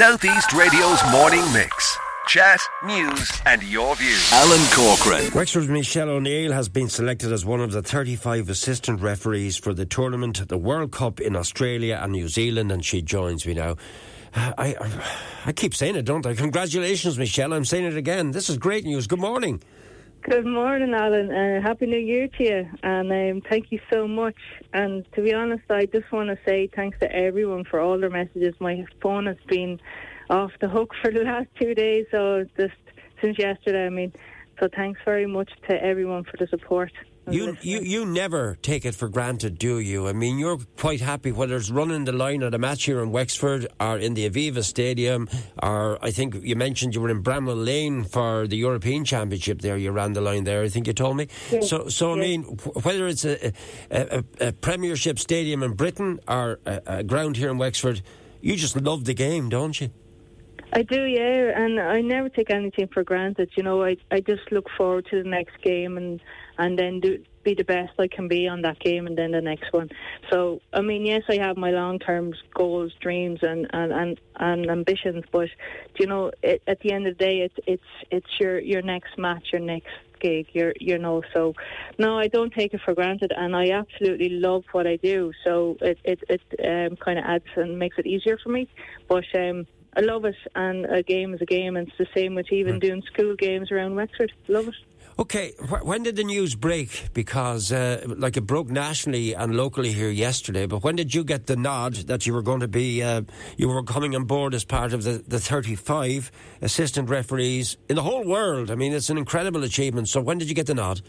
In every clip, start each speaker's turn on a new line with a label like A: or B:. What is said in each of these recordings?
A: Southeast Radio's morning mix. Chat, news, and your views.
B: Alan Corcoran.
C: Wexford's Michelle O'Neill has been selected as one of the 35 assistant referees for the tournament, the World Cup in Australia and New Zealand, and she joins me now. I, I, I keep saying it, don't I? Congratulations, Michelle. I'm saying it again. This is great news. Good morning.
D: Good morning, Alan. Uh, Happy New Year to you, and um, thank you so much. And to be honest, I just want to say thanks to everyone for all their messages. My phone has been off the hook for the last two days, so just since yesterday. I mean, so thanks very much to everyone for the support.
C: You, you you never take it for granted, do you? I mean, you're quite happy whether it's running the line at a match here in Wexford or in the Aviva Stadium, or I think you mentioned you were in Bramall Lane for the European Championship. There, you ran the line there. I think you told me.
D: Yes.
C: So, so I
D: Yes.
C: mean, whether it's a, a, a, a Premiership stadium in Britain or a, a ground here in Wexford, you just love the game, don't you?
D: I do, yeah, and I never take anything for granted. You know, I I just look forward to the next game and and then do be the best I can be on that game and then the next one. So, I mean, yes, I have my long term goals, dreams, and and and, and ambitions, but you know, it, at the end of the day, it's it's it's your your next match, your next gig, your you know. So, no, I don't take it for granted, and I absolutely love what I do. So it it it um, kind of adds and makes it easier for me, but. um I love it, and a game is a game, and it's the same with even doing school games around Wexford. Love it.
C: Okay, wh- when did the news break? Because, uh, like, it broke nationally and locally here yesterday. But when did you get the nod that you were going to be, uh, you were coming on board as part of the, the 35 assistant referees in the whole world? I mean, it's an incredible achievement. So when did you get the nod?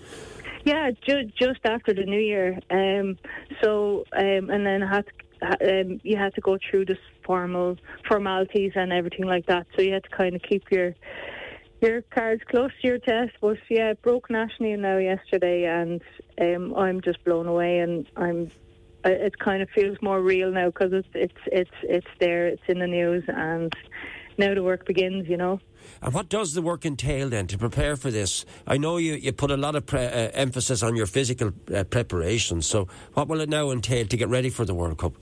D: Yeah, ju- just after the New Year. Um, so, um, and then I had to, um, you had to go through the formal formalities and everything like that. So you had to kind of keep your your cards close to your chest. But yeah, it broke nationally now yesterday, and um, I'm just blown away, and I'm. It kind of feels more real now because it's it's it's it's there. It's in the news, and now the work begins. You know.
C: And what does the work entail then to prepare for this? I know you, you put a lot of pre- uh, emphasis on your physical uh, preparation. So what will it now entail to get ready for the World Cup?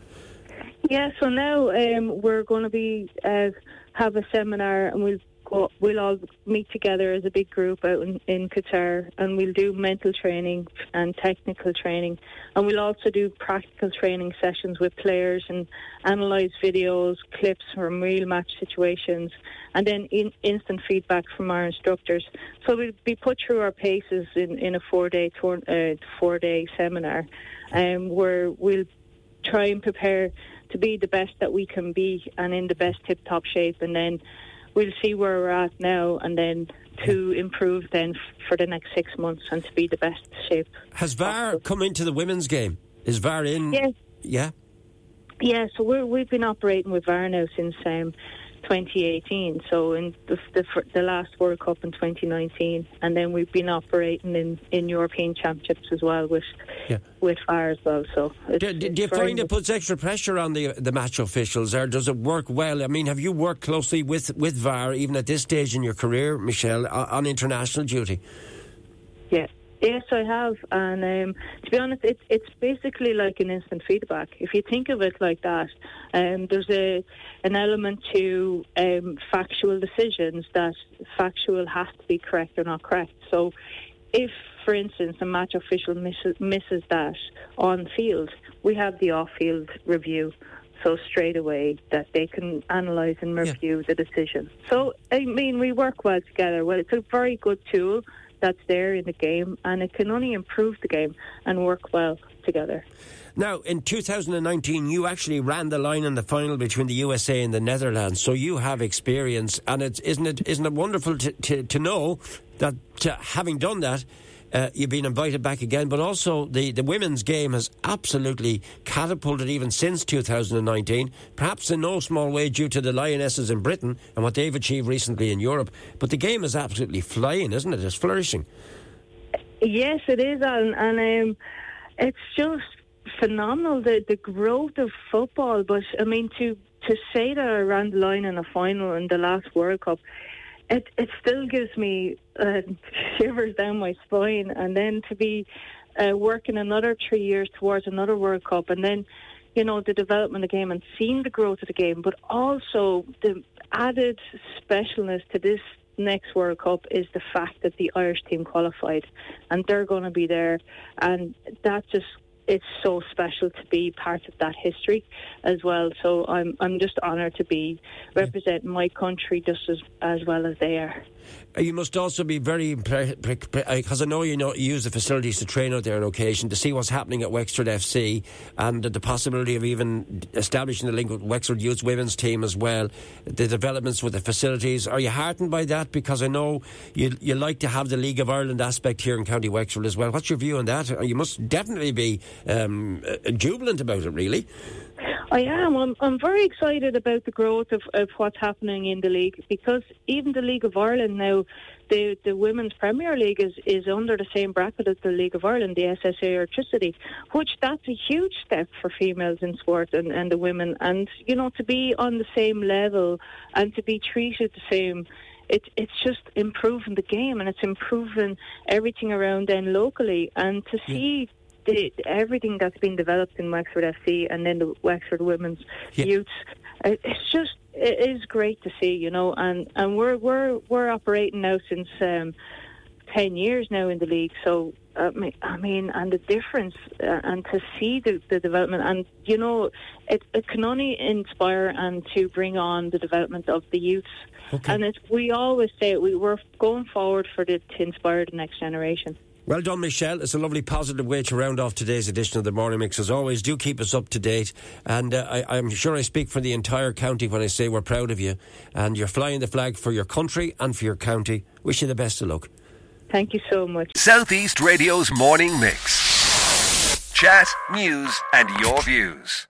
D: Yeah, so now um, we're going to be uh, have a seminar, and we'll go, we'll all meet together as a big group out in, in Qatar, and we'll do mental training and technical training, and we'll also do practical training sessions with players and analyse videos, clips from real match situations, and then in, instant feedback from our instructors. So we'll be put through our paces in, in a four day tour, uh, four day seminar, um, where we'll try and prepare to be the best that we can be and in the best tip top shape and then we'll see where we're at now and then to improve then for the next six months and to be the best shape.
C: Has VAR come into the women's game? Is VAR in?
D: Yes.
C: Yeah.
D: Yeah, so we're, we've been operating with VAR now since um, 2018. So in the, the, the last World Cup in 2019, and then we've been operating in, in European Championships as well with
C: Yeah.
D: with VAR as well. So it's,
C: Do, do, do you find it puts extra pressure on the the match officials, or does it work well? I mean, have you worked closely with, with VAR even at this stage in your career, Michelle, o- on international duty?
D: Yeah. Yes, I have, and um, to be honest, it's it's basically like an instant feedback. If you think of it like that, um, there's a an element to um, factual decisions that factual has to be correct or not correct. So, if, for instance, a match official misses, misses that on field, we have the off-field review. So straight away that they can analyse and
C: Yeah.
D: review the decision. So I mean, we work well together. Well, it's a very good tool that's there in the game, and it can only improve the game and work well together.
C: Now, in 2019, you actually ran the line in the final between the USA and the Netherlands, so you have experience, and it's isn't it isn't it wonderful to to, to know that uh, having done that. Uh, you've been invited back again, but also the, the women's game has absolutely catapulted even since 2019, perhaps in no small way due to the Lionesses in Britain and what they've achieved recently in Europe. But the game is absolutely flying, isn't it? It's flourishing.
D: Yes, it is, Alan, and um, it's just phenomenal the the growth of football. But I mean, to to say that ran the line in a final in the last World Cup, it it still gives me uh, shivers down my spine. And then to be uh, working another three years towards another World Cup, and then you know the development of the game and seeing the growth of the game, but also the added specialness to this next World Cup is the fact that the Irish team qualified and they're going to be there. And that just it's so special to be part of that history as well. So I'm I'm just honoured to be representing my country just as as well as they are.
C: Uh, you must also be very because I know you know you use the facilities to train out there on occasion to see what's happening at Wexford FC and the possibility of even establishing the link with Wexford Youth Women's Team as well. The developments with the facilities. Are you heartened by that? Because I know you you like to have the League of Ireland aspect here in County Wexford as well. What's your view on that? Uh, you must definitely be um, uh, jubilant about it, really.
D: I am. I'm, I'm very excited about the growth of, of what's happening in the league because even the League of Ireland now, the the Women's Premier League is, is under the same bracket as the League of Ireland, the SSE Airtricity, which that's a huge step for females in sport and, and the women. And, you know, to be on the same level and to be treated the same it, it's just improving the game and it's improving everything around then locally. And to see the, everything that's been developed in Wexford FC and then the Wexford Women's yeah. Youths. It's just it is great to see, you know, and and we're we're we're operating now since um, ten years now in the league. So I mean, and the difference, uh, and to see the, the development, and you know, it, it can only inspire and to bring on the development of the youth. Okay. And we always say we, we're going forward for the, to inspire the next generation.
C: Well done, Michelle. It's a lovely positive way to round off today's edition of the Morning Mix. As always, do keep us up to date. And uh, I, am sure I speak for the entire county when I say we're proud of you. And you're flying the flag for your country and for your county. Wish you the best of luck.
D: Thank you so much.
A: Southeast Radio's Morning Mix. Chat, news, and your views.